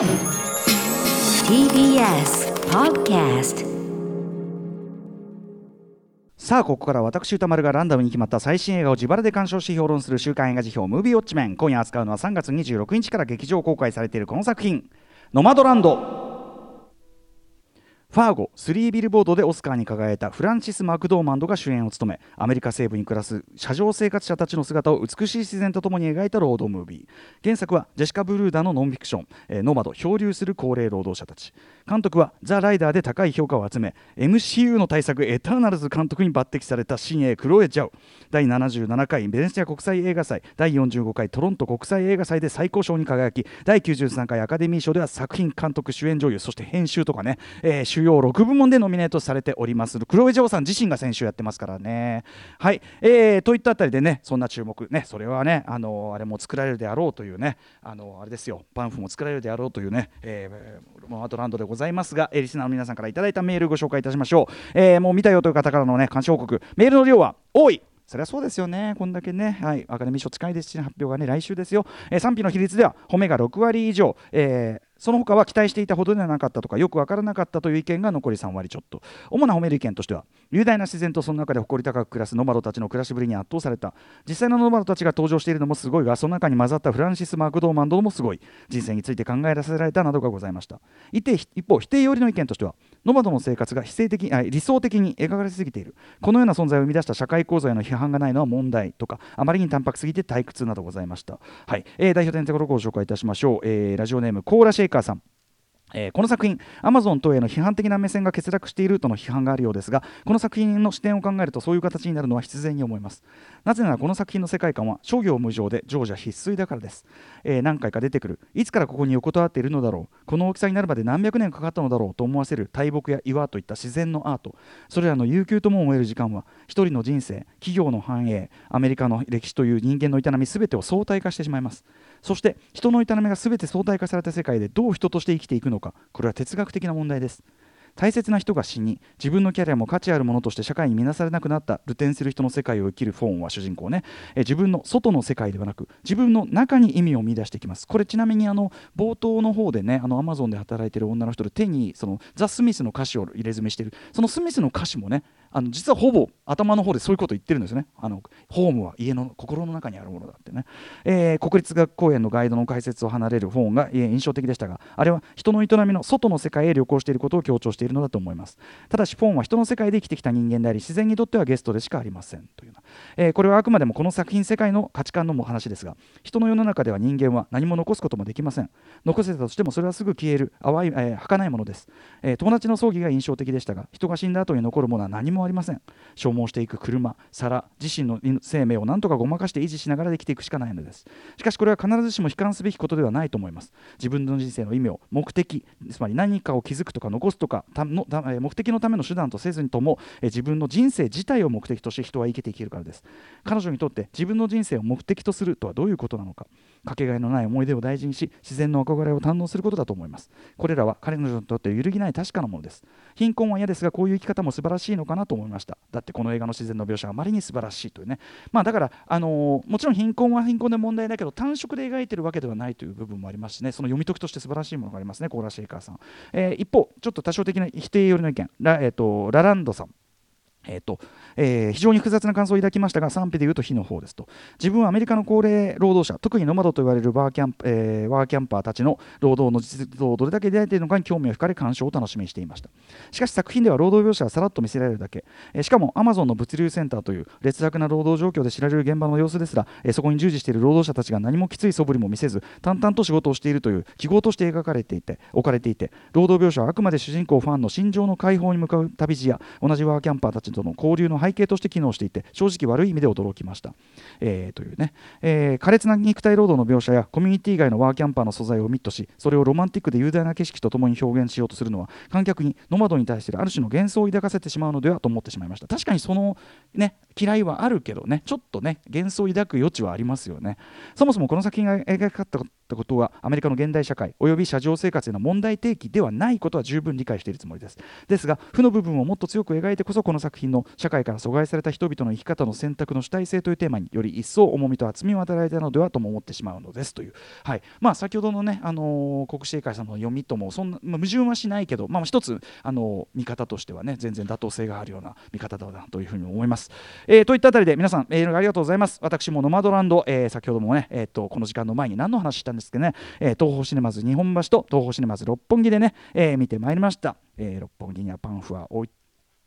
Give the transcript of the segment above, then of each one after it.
TBS Podcast さあここから私歌丸がランダムに決まった最新映画を自腹で鑑賞し評論する週刊映画辞表「ムービーウォッチメン」今夜扱うのは3月26日から劇場公開されているこの作品「ノマドランド」ファーゴ3ビルボードでオスカーに輝いたフランシス・マクドーマンドが主演を務めアメリカ西部に暮らす車上生活者たちの姿を美しい自然とともに描いたロードムービー。原作はジェシカ・ブルーダのノンフィクション「えーノマド漂流する高齢労働者たち」監督はザ・ライダーで高い評価を集め MCU の大作エターナルズ監督に抜擢された新鋭クロエ・ジャオ。第77回ベネチア国際映画祭第45回トロント国際映画祭で最高賞に輝き第93回アカデミー賞では作品監督主演女優そして編集とかね、えー主要6部門でノミネートされております。クロエ・ジャオさん自身が先週やってますからね。はい、えーといったあたりでねそんな注目ねそれはねあのあれも作られるであろうというねあのあれですよ。パンフも作られるであろうというね、えー、アートランドでございます。ざいますが、えーリスナーの皆さんからいただいたメールご紹介いたしましょう、えーもう見たよという方からのね監視報告。メールの量は多い。そりゃそうですよね、こんだけね、はい、アカデミー賞近いですし、発表がね、来週ですよ、えー賛否の比率では、褒めが6割以上、えーその他は期待していたほどではなかったとか、よく分からなかったという意見が残り3割ちょっと。主な褒める意見としては、雄大な自然とその中で誇り高く暮らすノマドたちの暮らしぶりに圧倒された。実際のノマドたちが登場しているのもすごいが、その中に混ざったフランシス・マクドーマンドもすごい。人生について考えさせられたなどがございました。一方、否定寄りの意見としては、ノマドの生活が非正的あ理想的に描かれすぎているこのような存在を生み出した社会構造への批判がないのは問題とかあまりに淡白すぎて退屈などございました、はいえー代表点のところをご紹介いたしましょう、えーラジオネームコーラシェイカーさんえーこの作品、アマゾン等への批判的な目線が欠落しているとの批判があるようですが、この作品の視点を考えるとそういう形になるのは必然に思います。なぜならこの作品の世界観は諸行無常で常時必須だからです、えー何回か出てくる、いつからここに横たわっているのだろう、この大きさになるまで何百年かかったのだろうと思わせる大木や岩といった自然のアート、それらの悠久とも思える時間は、一人の人生、企業の繁栄、アメリカの歴史という人間の営み全てを相対化してしまいます。そして人の営みが全て相対化された世界でどう人として生きていくのかこれは哲学的な問題です。大切な人が死に自分のキャリアも価値あるものとして社会に見なされなくなった流転する人の世界を生きるフォーンは主人公ね。え自分の外の世界ではなく自分の中に意味を見出していきます。これちなみにあの冒頭の方でねあのアマゾンで働いてる女の人で手にそのザ・スミスの歌詞を入れ墨してる。そのスミスの歌詞もねあの実はほぼ頭の方でそういうこと言ってるんですね。あのホームは家の心の中にあるものだってね、えー国立学公園のガイドの解説を離れる本が、えー印象的でしたがあれは人の営みの外の世界へ旅行していることを強調しているのだと思います。ただしフォンは人の世界で生きてきた人間であり自然にとってはゲストでしかありません。という、えーこれはあくまでもこの作品世界の価値観のも話ですが人の世の中では人間は何も残すこともできません。残せたとしてもそれはすぐ消える淡い、えー儚いものです、え友達の葬儀が印象的でしたが人が死んだ後に残るものは何もありません。消耗していく車皿自身の生命を何とかごまかして維持しながら生きていくしかないのです。しかしこれは必ずしも悲観すべきことではないと思います。自分の人生の意味を目的つまり何かを築くとか残すとかたの目的のための手段とせずにとも、自分の人生自体を目的として人は生きていけるからです。彼女にとって自分の人生を目的とするとはどういうことなのか。かけがえのない思い出を大事にし自然の憧れを堪能することだと思います。これらは彼女にとって揺るぎない確かなものです。貧困は嫌ですがこういう生き方も素晴らしいのかなと思いました。だってこの映画の自然の描写はあまりに素晴らしいというね。まあだから、あのーもちろん貧困は貧困で問題だけど単色で描いてるわけではないという部分もありますしね。その読み解きとして素晴らしいものがありますねコーラシェイカーさん、えー一方ちょっと多少的な否定寄りの意見。ラ,、えー、とラランドさん。えーとえー非常に複雑な感想を抱きましたが賛否で言うと非の方ですと。自分はアメリカの高齢労働者特にノマドと言われるバーキャン、えーワーキャンパーたちの労働の実像をどれだけ出会えているのかに興味を惹かれ鑑賞を楽しみにしていました。しかし作品では労働描写はさらっと見せられるだけ、えーしかもアマゾンの物流センターという劣悪な労働状況で知られる現場の様子ですら、えーそこに従事している労働者たちが何もきつい素振りも見せず淡々と仕事をしているという記号として描かれていて置かれていて労働描写はあくまで主人公ファンの心情の解放に向かう旅路や同じワーキャンパーたちとの交流の背背景として機能していて正直悪い意味で驚きました、えーというね、えー苛烈な肉体労働の描写やコミュニティ外のワーキャンパーの素材をミットしそれをロマンティックで雄大な景色とともに表現しようとするのは観客にノマドに対してある種の幻想を抱かせてしまうのではと思ってしまいました。確かにそのね嫌いはあるけどねちょっとね幻想を抱く余地はありますよね。そもそもこの作品が描かったことはアメリカの現代社会および車上生活への問題提起ではないことは十分理解しているつもりです。ですが負の部分をもっと強く描いてこそこの作品の社会から阻害された人々の生き方の選択の主体性というテーマにより一層重みと厚みを与えられたのではとも思ってしまうのですという、はいまあ、先ほどのね、あのー、国士英会さんの読みともそんな、まあ、矛盾はしないけど、まあ、一つ、あのー、見方としてはね全然妥当性があるような見方だなというふうに思います。えー、といったあたりで皆さんメールありがとうございます。私もノマドランド、えー、先ほどもね、えーと、この時間の前に何の話したんですけどね、えー、東宝シネマズ日本橋と東宝シネマズ六本木でね、えー、見てまいりました。えー、六本木にはパンフは置い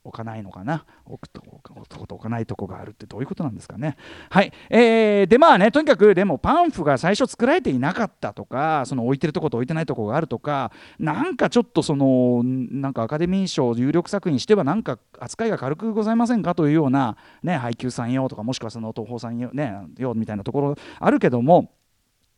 置かないのかな？置くと置かないとこがあるってどういうことなんですかね？はい。えー、でまあねとにかくでもパンフが最初作られていなかったとかその置いてるとこと置いてないとこがあるとかなんかちょっとそのなんかアカデミー賞有力作品にしてはなんか扱いが軽くございませんか？というようなね配給さんよとかもしくはその東宝さんよ,、ね、よみたいなところあるけども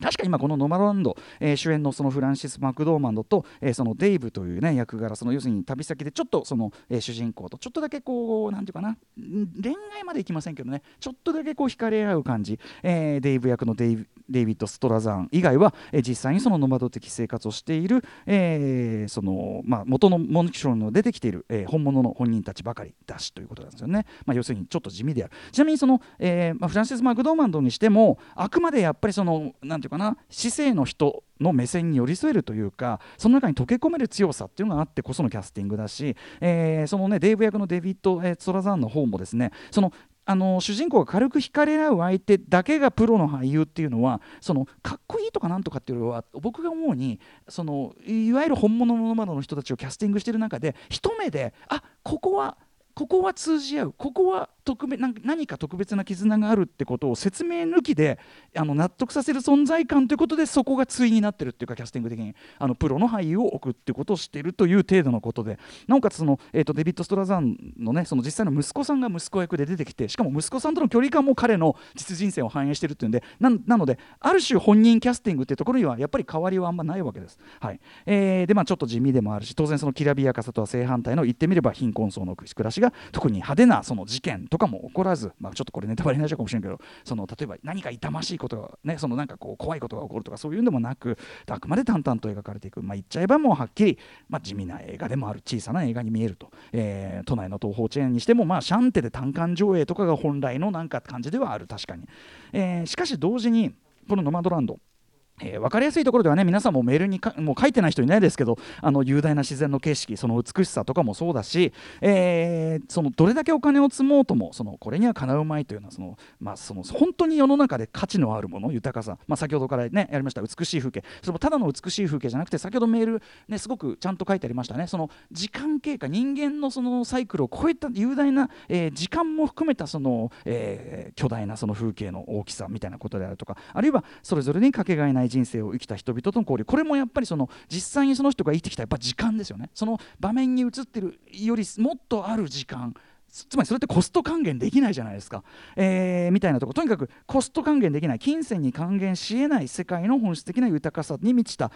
確か今このノマドランド、えー、主演のそのフランシス・マクドーマンドと、えー、そのデイブというね役柄その要するに旅先でちょっとその、えー、主人公とちょっとだけこうなんていうかな恋愛までいきませんけどねちょっとだけこう惹かれ合う感じ、えー、デイブ役のデイデイビッド・ストラザン以外は、えー、実際にそのノマド的生活をしている、えー、そのまあ元のモンキションの出てきている、えー、本物の本人たちばかりだしということなんですよね、まあ、要するにちょっと地味である。ちなみにその、えーまあ、フランシス・マクドーマンドにしてもあくまでやっぱりそのなんていうかかな姿勢性の人の目線に寄り添えるというかその中に溶け込める強さっていうのがあってこそのキャスティングだし、えー、そのねデーブ役のデビッド・えー、ツラザーンの方もですねそのあの主人公が軽く惹かれ合う相手だけがプロの俳優っていうのはそのかっこいいとかなんとかっていうのは僕が思うにそのいわゆる本物のノマドの人たちをキャスティングしてる中で一目であここはここは通じ合うここは特別何か特別な絆があるってことを説明抜きであの納得させる存在感ということでそこが対になってるっていうかキャスティング的にあのプロの俳優を置くっていうことをしているという程度のことでなおかつその、えーと、デビッド・ストラザンのねその実際の息子さんが息子役で出てきてしかも息子さんとの距離感も彼の実人生を反映してるっていうんでなのである種本人キャスティングっていうところにはやっぱり変わりはあんまないわけです。はいえー、でまあちょっと地味でもあるし当然そのきらびやかさとは正反対の言ってみれば貧困層の暮らしが特に派手なその事件ととかも起こらず、まあ、ちょっとこれネタバレになっちゃうかもしれないけどその例えば何か痛ましいことが、ね、そのなんかこう怖いことが起こるとかそういうんでもなくあくまで淡々と描かれていく、まあ、言っちゃえばもうはっきり、まあ、地味な映画でもある小さな映画に見えると、えー、都内の東宝チェーンにしても、まあ、シャンテで単館上映とかが本来のなんか感じではある。確かに、えー、しかし同時にこのノマドランド。えー、分かりやすいところではね皆さんもメールにかもう書いてない人いないですけどあの雄大な自然の景色その美しさとかもそうだし、えー、そのどれだけお金を積もうともそのこれにはかなうまいというのはその、まあ、その本当に世の中で価値のあるもの豊かさ、まあ、先ほどからねやりました美しい風景。それもただの美しい風景じゃなくて先ほどメール、ね、すごくちゃんと書いてありましたね。その時間経過人間のそのサイクルを超えた雄大な、えー、時間も含めたその、え巨大なその風景の大きさみたいなことであるとかあるいはそれぞれにかけがえない人生を生きた人々との交流。これもやっぱりその実際にその人が生きてきたやっぱ時間ですよね。その場面に映ってるよりもっとある時間。つまりそれってコスト還元できないじゃないですか、えー、みたいなとこ。とにかくコスト還元できない。金銭に還元しえない世界の本質的な豊かさに満ちた。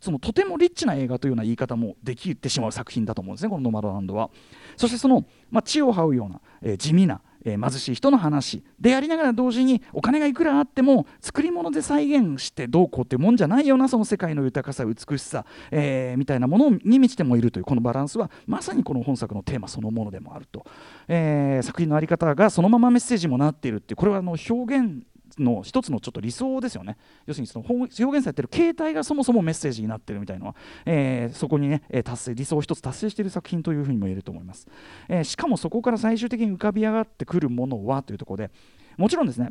そのとてもリッチな映画というような言い方もできてしまう作品だと思うんですねこの「ノマドランドは」そしてその、まあ、地を這うような、えー、地味なえー、貧しい人の話でありながら同時にお金がいくらあっても作り物で再現してどうこうってもんじゃないようなその世界の豊かさ美しさ、えー、みたいなものに満ちてもいるというこのバランスはまさにこの本作のテーマそのものでもあると、えー、作品の在り方がそのままメッセージもなっているってこれはあの表現の一つのちょっと理想ですよね。要するにその表現されてる形態がそもそもメッセージになってるみたいなのは、えー、そこにね達成理想を一つ達成している作品というふうにも言えると思います、えー、しかもそこから最終的に浮かび上がってくるものはというところでもちろんですね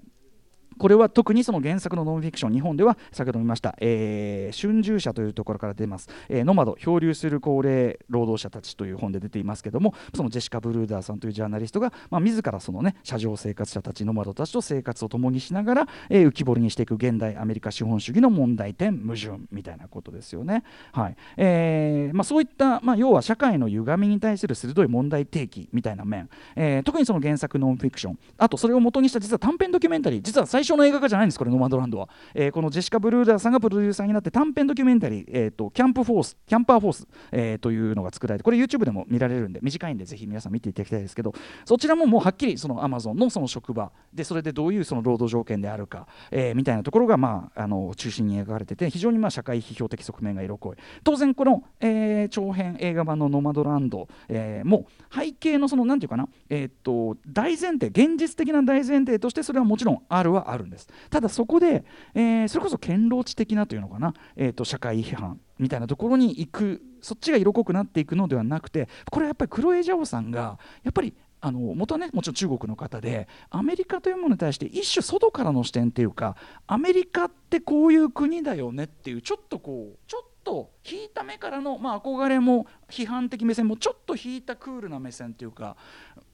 これは特にその原作のノンフィクション日本では先ほど見ました、えー、春秋社というところから出ます、えー、ノマド漂流する高齢労働者たちという本で出ていますけどもそのジェシカ・ブルーダーさんというジャーナリストが、まあ、自らそのね車上生活者たちノマドたちと生活を共にしながら、えー、浮き彫りにしていく現代アメリカ資本主義の問題点矛盾みたいなことですよね。はい。えーまあ、そういった、まあ、要は社会の歪みに対する鋭い問題提起みたいな面、えー、特にその原作ノンフィクション。あとそれを元にした実は短編ドキュメンタリー実は最初象の映画化じゃないんですこれノマドランドは、えー、このジェシカ・ブルーダーさんがプロデューサーになって短編ドキュメンタリー、えーと、キャンプフォース CamperForce、えー、というのが作られてこれ YouTube でも見られるんで短いんでぜひ皆さん見ていただきたいですけどそちらももうはっきりそのアマゾンのその職場でそれでどういうその労働条件であるか、えー、みたいなところがまああの中心に描かれてて非常にまあ社会批評的側面が色濃い当然この、えー、長編映画版の「ノマドランド」えー、も背景のその何て言うかな、えー、と大前提現実的な大前提としてそれはもちろんある。あるんです。ただそこで、えー、それこそ堅牢地的なというのかな、えー、と社会批判みたいなところに行く。そっちが色濃くなっていくのではなくてこれはやっぱりクロエ・ジャオさんがやっぱりあの元はねもちろん中国の方でアメリカというものに対して一種外からの視点っていうかアメリカってこういう国だよねっていうちょっとこうちょっと引いた目からの、まあ、憧れも批判的目線もちょっと引いたクールな目線っていうか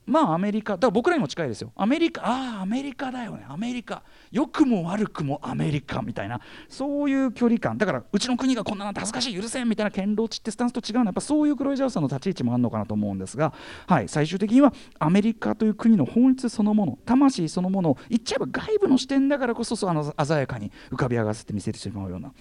まあアメリカだから僕らにも近いですよ。アメリカああアメリカだよね。アメリカ。良くも悪くもアメリカみたいな。そういう距離感。だからうちの国がこんななんて恥ずかしい許せんみたいな堅牢地ってスタンスと違うのはやっぱそういうクロイジャーさんの立ち位置もあるのかなと思うんですが、はい、最終的にはアメリカという国の本質そのもの魂そのものを言っちゃえば外部の視点だからこそあの鮮やかに浮かび上がせて見せてしまうような。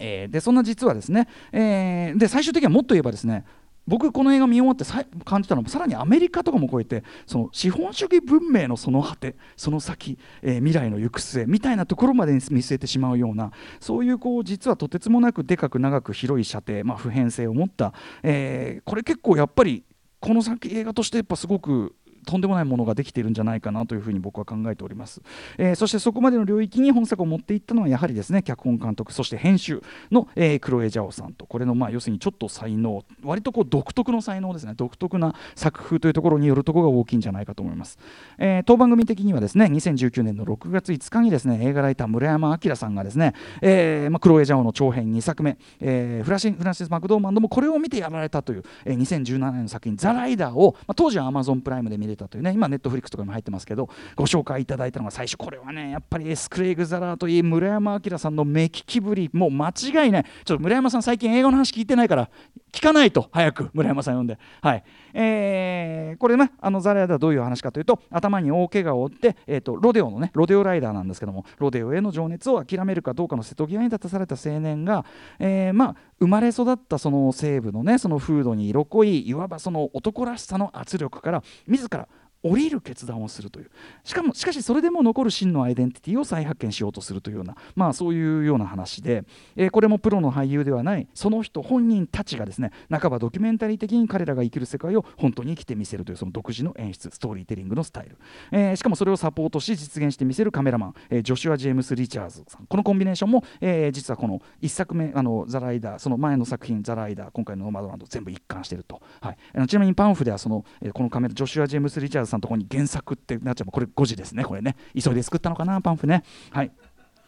えー、でそんな実はですね、えー、で最終的にはもっと言えばですね僕この映画見終わってさ感じたのはさらにアメリカとかも超えてその資本主義文明のその果てその先、えー、未来の行く末みたいなところまで見据えてしまうようなそういうこう実はとてつもなくでかく長く広い射程、まあ、普遍性を持った、えー、これ結構やっぱりこの先映画としてやっぱすごくとんでもないものができているんじゃないかなというふうに僕は考えております、えー、そしてそこまでの領域に本作を持っていったのはやはりですね脚本監督そして編集の、えー、クロエ・ジャオさんと。これのまあ要するにちょっと才能割とこう独特の才能ですね。独特な作風というところによるところが大きいんじゃないかと思います、えー、当番組的にはですね2019年の6月5日にですね映画ライター村山明さんがですね、えーまあ、クロエ・ジャオの長編2作目、えー、フラシフランシス・マクドーマンドもこれを見てやられたという、えー、2017年の作品「ザ・ライダーを」まあ、当時はアマゾンプライムで見れたというね今ネットフリックスとかにも入ってますけどご紹介いただいたのが最初これはねやっぱりエスクレイグ・ザラーといい村山明さんの目利きぶりもう間違いない。ちょっと村山さん最近映画の話聞いてないから聞かないと早く村山さん呼んで。はい。えー、これねあのザラヤではどういう話かというと頭に大怪我を負って、えーと、ロデオのねロデオライダーなんですけどもロデオへの情熱を諦めるかどうかの瀬戸際に立たされた青年が、え、まあ生まれ育ったその西部のねその風土に色濃いいわばその男らしさの圧力から自ら降りる決断をするという。しかもしかしそれでも残る真のアイデンティティを再発見しようとするというようなまあそういうような話で、えー、これもプロの俳優ではないその人本人たちがですね半ばドキュメンタリー的に彼らが生きる世界を本当に生きてみせるというその独自の演出ストーリーテリングのスタイル、えー、しかもそれをサポートし実現してみせるカメラマン、えー、ジョシュア・ジェームス・リチャーズさん。このコンビネーションも、えー、実はこの1作目あのザ・ライダーその前の作品ザ・ライダー今回のノーマドランド全部一貫していると、はい、あのちなみにパンフではその、えー、このカメラジョシュア・ジェームス・リチャーズさんのところに原作作ってなっちゃう。これ誤字ですねこれね。急いで作ったのかなパンフね。はい。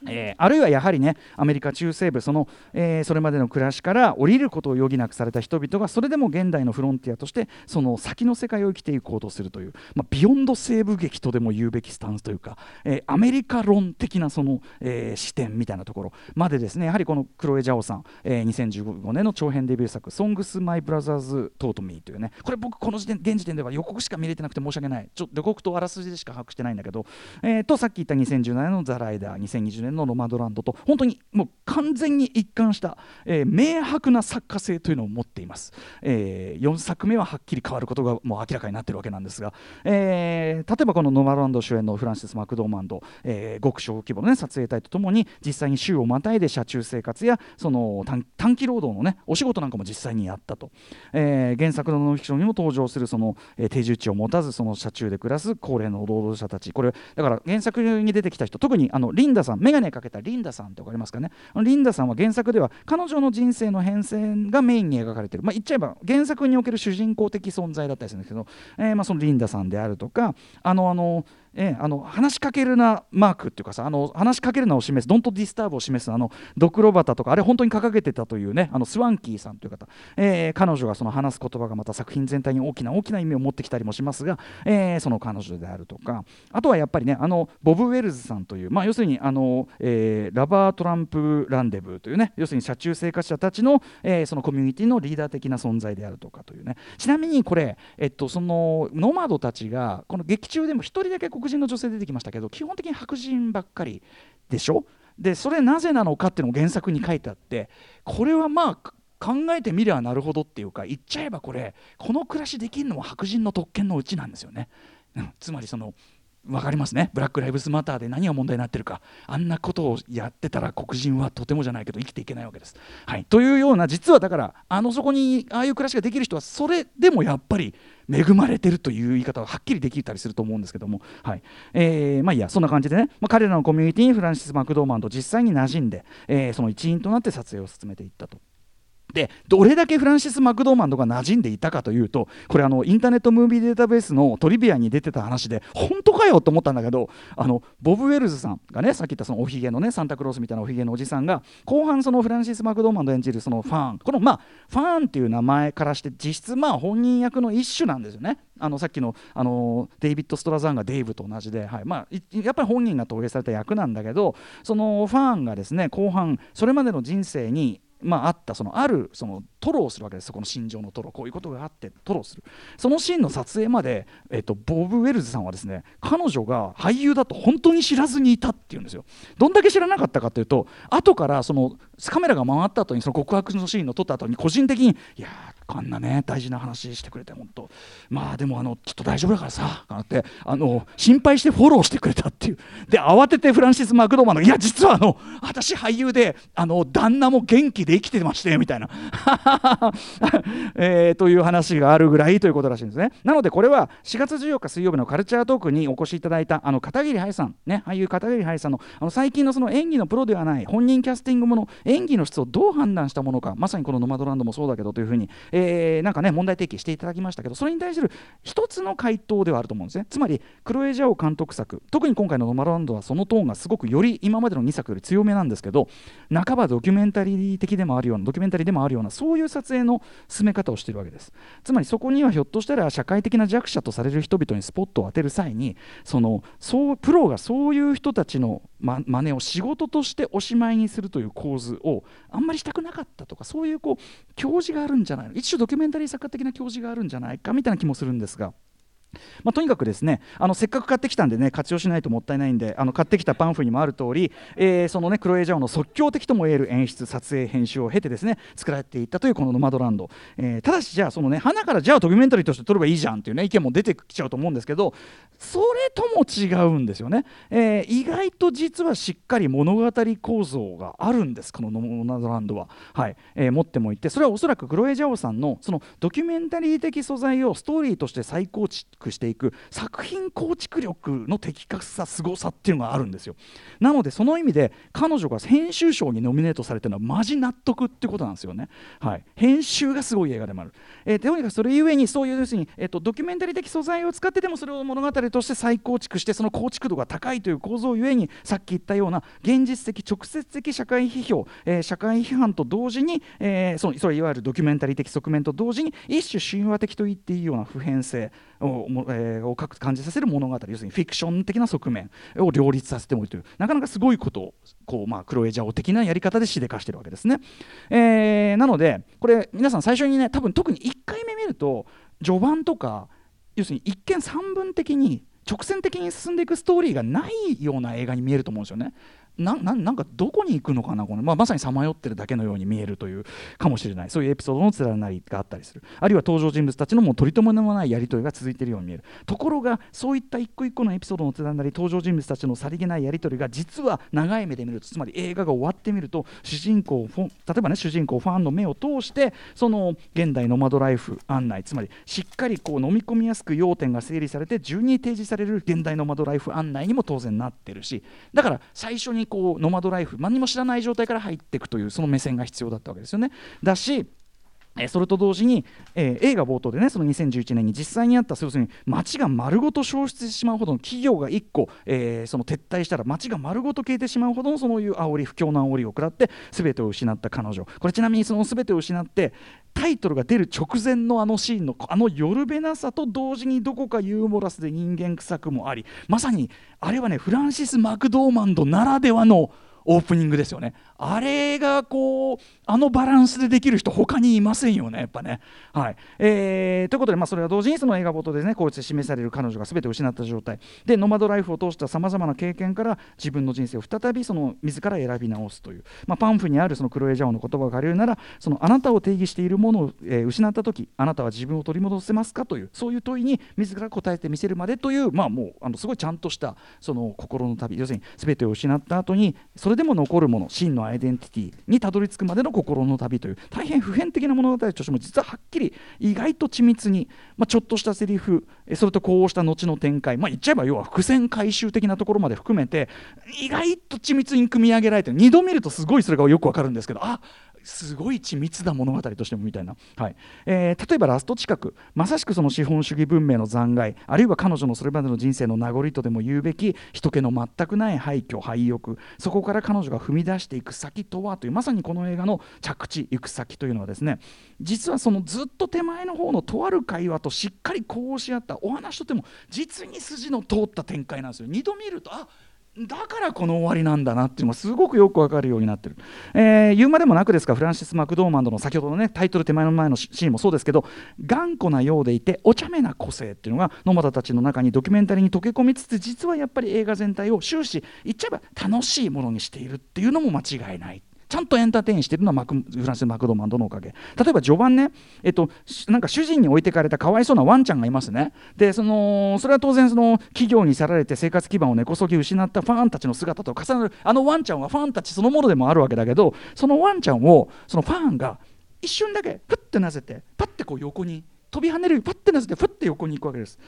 えー、あるいはやはりねアメリカ中西部その、えー、それまでの暮らしから降りることを余儀なくされた人々がそれでも現代のフロンティアとしてその先の世界を生きていこうとするという、まあ、ビヨンド西部劇とでも言うべきスタンスというか、えー、アメリカ論的なその、え視点みたいなところ。までですねやはりこのクロエ・ジャオさん、え2015年の長編デビュー作「Songs My Brothers Taught Me」というねこれ僕この時点現時点では予告しか見れてなくて申し訳ない。ちょ予告とあらすじでしか把握してないんだけど、えとさっき言った2017年の「ザ・ライダー」2020年の「ノマドランド」と本当にもう完全に一貫した、えー、明白な作家性というのを持っています、えー、4作目ははっきり変わることがもう明らかになっているわけなんですが、えー、例えばこのノマドランド主演のフランシス・マクドーマンド、えー、極小規模の、ね、撮影隊とともに実際に週をまたいで車中生活やその短期労働の、ね、お仕事なんかも実際にやったと、えー、原作のノンフィクションにも登場するその、えー、定住地を持たずその車中で暮らす高齢の労働者たち。これだから原作に出てきた人特にあのリンダさん眼ネかけたリンダさんって分かりますかね？リンダさんは原作では彼女の人生の変遷がメインに描かれてる、まあ、言っちゃえば原作における主人公的存在だったりするんですけど、えー、まあそのリンダさんであるとかあのあのえー、あの話しかけるなマークっていうかさあの話しかけるなを示す don't disturb を示すあのドクロ旗とかあれ本当に掲げてたというねあのスワンキーさんという方、えー、彼女がその話す言葉がまた作品全体に大きな大きな意味を持ってきたりもしますが、えー、その彼女であるとか。あとはやっぱりねあのボブ・ウェルズさんという、まあ、要するにあの、えー、ラバー・トランプ・ランデブーというね要するに車中生活者たちの、えー、そのコミュニティのリーダー的な存在であるとかというね。ちなみにこれ、えっと、そのノマドたちがこの劇中でも一人だけこ黒人の女性出てきましたけど基本的に白人ばっかりでしょ？でそれなぜなのかっていうのを原作に書いてあってこれはまあ考えてみりゃなるほどっていうか言っちゃえばこれこの暮らしできるのは白人の特権のうちなんですよね。うん、つまりその分かりますね？ブラック・ライブズ・マターで何が問題になってるかあんなことをやってたら黒人はとてもじゃないけど生きていけないわけです。はい、というような実はだからあのそこにああいう暮らしができる人はそれでもやっぱり恵まれてるという言い方ははっきりできたりすると思うんですけども、はい。えー、まあいいや。そんな感じでね、まあ、彼らのコミュニティにフランシス・マクドーマンと実際に馴染んで、えー、その一員となって撮影を進めていったと。でどれだけフランシス・マクドーマンドが馴染んでいたかというとこれあのインターネットムービーデータベースのトリビアに出てた話で本当かよと思ったんだけどあのボブ・ウェルズさんがねさっき言ったそのおひげのねサンタクロースみたいなおひげのおじさんが後半そのフランシス・マクドーマンド演じるそのファンこのまあファンっていう名前からして実質まあ本人役の一種なんですよね。あのさっきのあのデイビッド・ストラザーンがデイブと同じで、はいまあ、やっぱり本人が投影された役なんだけどそのファンがですね後半それまでの人生にまあ、あったそのあるその吐露をするわけですそこの心情の吐露こういうことがあって吐露する。そのシーンの撮影まで、えっと、ボブ・ウェルズさんはですね彼女が俳優だと本当に知らずにいたっていうんですよ。どんだけ知らなかったかというと後からそのカメラが回った後にその告白のシーンを撮った後に個人的にいやこんなね大事な話してくれて本当。まあでもあのちょっと大丈夫だからさってあの心配してフォローしてくれたっていう。で慌ててフランシス・マクドーマンのいや実はあの私俳優であの旦那も元気で生きてましてみたいな、えー、という話があるぐらいということらしいんですね。なのでこれは4月14日水曜日のカルチャートークにお越しいただいたあの片桐はいさんね俳優片桐はいさんのあの最近のその演技のプロではない本人キャスティングもの演技の質をどう判断したものかまさにこの「ノマドランド」もそうだけどというふうに、え、なんかね問題提起していただきましたけどそれに対する一つの回答ではあると思うんですね。つまりクロエ・ジャオ監督作特に今回の「ノマドランド」はそのトーンがすごくより今までの2作より強めなんですけど半ばドキュメンタリー的でもあるようなドキュメンタリーでもあるようなそういうう撮影の進め方をしているわけですつまりそこにはひょっとしたら社会的な弱者とされる人々にスポットを当てる際にそのそうプロがそういう人たちのま真似を仕事としておしまいにするという構図をあんまりしたくなかったとかそういうこう教示があるんじゃないの？一種ドキュメンタリー作家的な教示があるんじゃないかみたいな気もするんですが。まあ、とにかくですねあのせっかく買ってきたんでね活用しないともったいないんであの買ってきたパンフにもある通り、えー、そのねクロエ・ジャオの即興的ともいえる演出撮影編集を経てですね作られていったというこの「ノマドランド」えー、ただしじゃあそのね花からじゃあドキュメンタリーとして撮ればいいじゃんっていうね意見も出てきちゃうと思うんですけどそれとも違うんですよね、えー、意外と実はしっかり物語構造があるんですこの「ノマドランドは」はい、え、持ってもいてそれはおそらくクロエ・ジャオさんのそのドキュメンタリー的素材をストーリーとして再構築していく作品構築力の的確さすごさっていうのがあるんですよ。なのでその意味で彼女が編集賞にノミネートされてるのはマジ納得ってことなんですよね、はい、編集がすごい映画でもある、えー、とにかくそれゆえにそういう要するに、えーと、ドキュメンタリー的素材を使ってでもそれを物語として再構築してその構築度が高いという構造ゆえにさっき言ったような現実的直接的社会批評、えー、社会批判と同時に、えー、そのそれいわゆるドキュメンタリー的側面と同時に一種神話的と言っていいような普遍性を,、もえー、を感じさせる物語要するにフィクション的な側面を両立させてもいるというなかなかすごいことをこう、まあ、クロエジャオ的なやり方でしでかしてるわけですね。えー、なのでこれ皆さん最初にね多分特に1回目見ると序盤とか要するに一見三分的に直線的に進んでいくストーリーがないような映画に見えると思うんですよね。ななんかどこに行くのかなこの、まあ、まさにさまよってるだけのように見えるというかもしれない。そういうエピソードの連なりがあったりする。あるいは登場人物たちのもう取り留めのないやり取りが続いているように見える。ところがそういった一個一個のエピソードの連なり登場人物たちのさりげないやり取りが実は長い目で見るとつまり映画が終わってみると主人公例えばね主人公ファンの目を通してその現代ノマドライフ案内つまりしっかりこう飲み込みやすく要点が整理されて順に提示される現代ノマドライフ案内にも当然なってるし。だから最初にこうノマドライフ何も知らない状態から入っていくというその目線が必要だったわけですよね。だしえそれと同時に、えー、映画冒頭でねその2011年に実際にあった要するに街が丸ごと消失してしまうほどの企業が1個、えー、その撤退したら街が丸ごと消えてしまうほどのそういう煽り不況の煽りを食らって全てを失った彼女。これちなみにその全てを失ってタイトルが出る直前のあのシーンのあの夜べなさと同時にどこかユーモラスで人間臭くもありまさにあれはねフランシス・マクドーマンドならではのオープニングですよね。あれがこうあのバランスでできる人他にいませんよねやっぱね。はい。えー、ということでまあそれは同時にその映画冒頭でねこうして示される彼女が全て失った状態。でノマドライフを通したさまざまな経験から自分の人生を再びその自ら選び直すという、まあ、パンフにあるそのクロエ・ジャオの言葉を借りるならそのあなたを定義しているものを、えー、失った時あなたは自分を取り戻せますかというそういう問いに自ら答えてみせるまでというまあもうあのすごいちゃんとしたその心の旅。要するに全てを失った後にそれそれでも残るもの真のアイデンティティにたどり着くまでの心の旅という大変普遍的な物語としても実ははっきり意外と緻密に、まあ、ちょっとしたセリフそれとこうした後の展開、まあ、言っちゃえば要は伏線回収的なところまで含めて意外と緻密に組み上げられて2度見るとすごいそれがよくわかるんですけどあすごい緻密な物語としてもみたいな、はい。えー、例えばラスト近くまさしくその資本主義文明の残骸あるいは彼女のそれまでの人生の名残とでも言うべき人気の全くない廃墟廃屋。そこから彼女が踏み出していく先とはというまさにこの映画の着地行く先というのはですね実はそのずっと手前の方のとある会話としっかりこうし合ったお話とても実に筋の通った展開なんですよ。2度見るとあだからこの終わりなんだなっていうのがすごくよくわかるようになってる、えー、言うまでもなくですかフランシス・マクドーマンドの先ほどのねタイトル手前の前のシーンもそうですけど頑固なようでいてお茶目な個性っていうのが野俣たちの中にドキュメンタリーに溶け込みつつ実はやっぱり映画全体を終始言っちゃえば楽しいものにしているっていうのも間違いない。ちゃんとエンターテインしてるのはマクフランス・マクドマンドのおかげ。例えば序盤ね、えっと、なんか主人に置いてかれたかわいそうなワンちゃんがいますね。でそのそれは当然その企業に去られて生活基盤を根こそぎ失ったファンたちの姿と重なる。あのワンちゃんはファンたちそのものでもあるわけだけどそのワンちゃんをそのファンが一瞬だけふってなぜてパッてこう横に飛び跳ねるようにパッてなぜてふって横に行くわけです。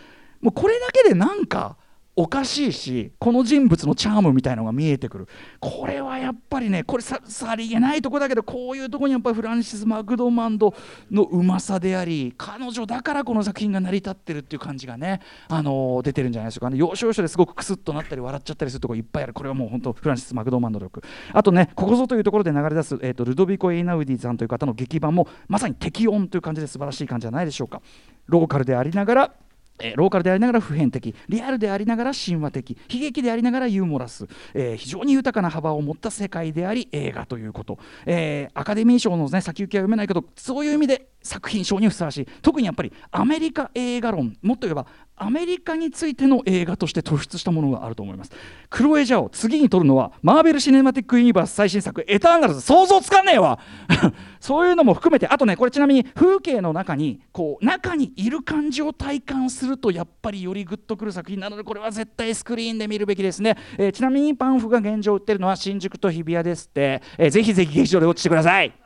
もうこれだけでなんかおかしいしこの人物のチャームみたいのが見えてくる。これはやっぱりねこれささりげないとこだけどこういうとこにやっぱりフランシス・マクドマンドのうまさであり彼女だからこの作品が成り立ってるっていう感じがね、あのー、出てるんじゃないでしょうか。ね要所要所ですごくクスッとなったり笑っちゃったりするとこいっぱいある。これはもう本当フランシス・マクドマンド力あとねここぞというところで流れ出す、えーと、ルドビコ・エイナウディさんという方の劇版もまさに適音という感じで素晴らしい感じじゃないでしょうか。ローカルでありながらえー、ローカルでありながら普遍的リアルでありながら神話的悲劇でありながらユーモラス、えー、非常に豊かな幅を持った世界であり映画ということ、えー、アカデミー賞の、ね、先行きは読めないけどそういう意味で作品賞にふさわしい。特にやっぱりアメリカ映画論もっと言えばアメリカについての映画として突出したものがあると思います。クロエ・ジャオ次に撮るのはマーベル・シネマティック・ユニバース最新作「エターナルズ」想像つかんねえわ。そういうのも含めてあとねこれちなみに風景の中にこう中にいる感じを体感するとやっぱりよりグッとくる作品なのでこれは絶対スクリーンで見るべきですね、えー、ちなみにパンフが現状売ってるのは新宿と日比谷ですって、えー、ぜひぜひ劇場で落ちてください。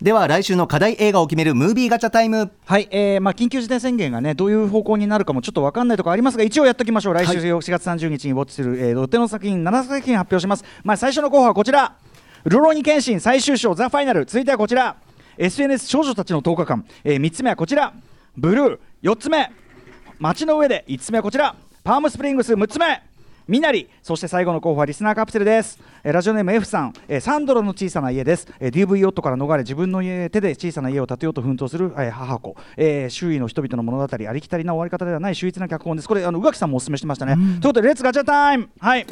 では来週の課題映画を決めるムービーガチャタイム。はい、えーまあ、緊急事態宣言がねどういう方向になるかもちょっと分かんないところありますが一応やっておきましょう。来週4月30日にウォッチする、えー、ロッテの作品7作品発表します、まあ、最初の候補はこちら「るろうに剣心最終章ザ・ファイナル」続いてはこちら。SNS 少女たちの10日間、えー、3つ目はこちら。ブルー4つ目。街の上で5つ目はこちら。パームスプリングス6つ目ミナリそして最後の候補はリスナーカプセルです。えラジオネーム F さん、えサンドラの小さな家です、え DV 夫から逃れ自分の家手で小さな家を建てようと奮闘する、え母子、え周囲の人々の物語ありきたりな終わり方ではない秀逸な脚本です。これあの宇垣さんもお勧めしてましたね、ということで Let's ガチャタイム。はい。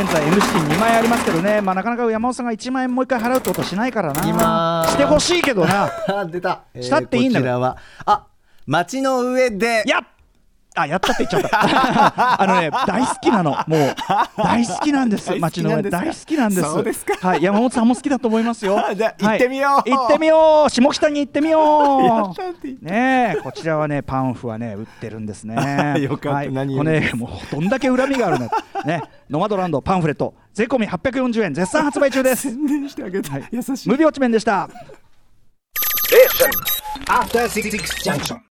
現在 M 資金2万円ありますけどね、まあ、なかなか山本さんが1万円もう一回払うってことはしないからな。今してほしいけどな。出た、したっていいんだよ、あ街の上でやっあやったって言っちゃった。あのね大好きなの。もう大好きなんです。街の上。大好きなんです。はい。山本さんも好きだと思いますよ。じゃ行ってみよう、行ってみよう。下北に行ってみよう。ねこちらはねパンフはね売ってるんですね。よかった、はい、何これ、ね、もうどんだけ恨みがあるの。ね。ノマドランドパンフレット。税込み840円。絶賛発売中です。宣伝してあげて、はい、優しい。無病地面でした。え After 66 junction.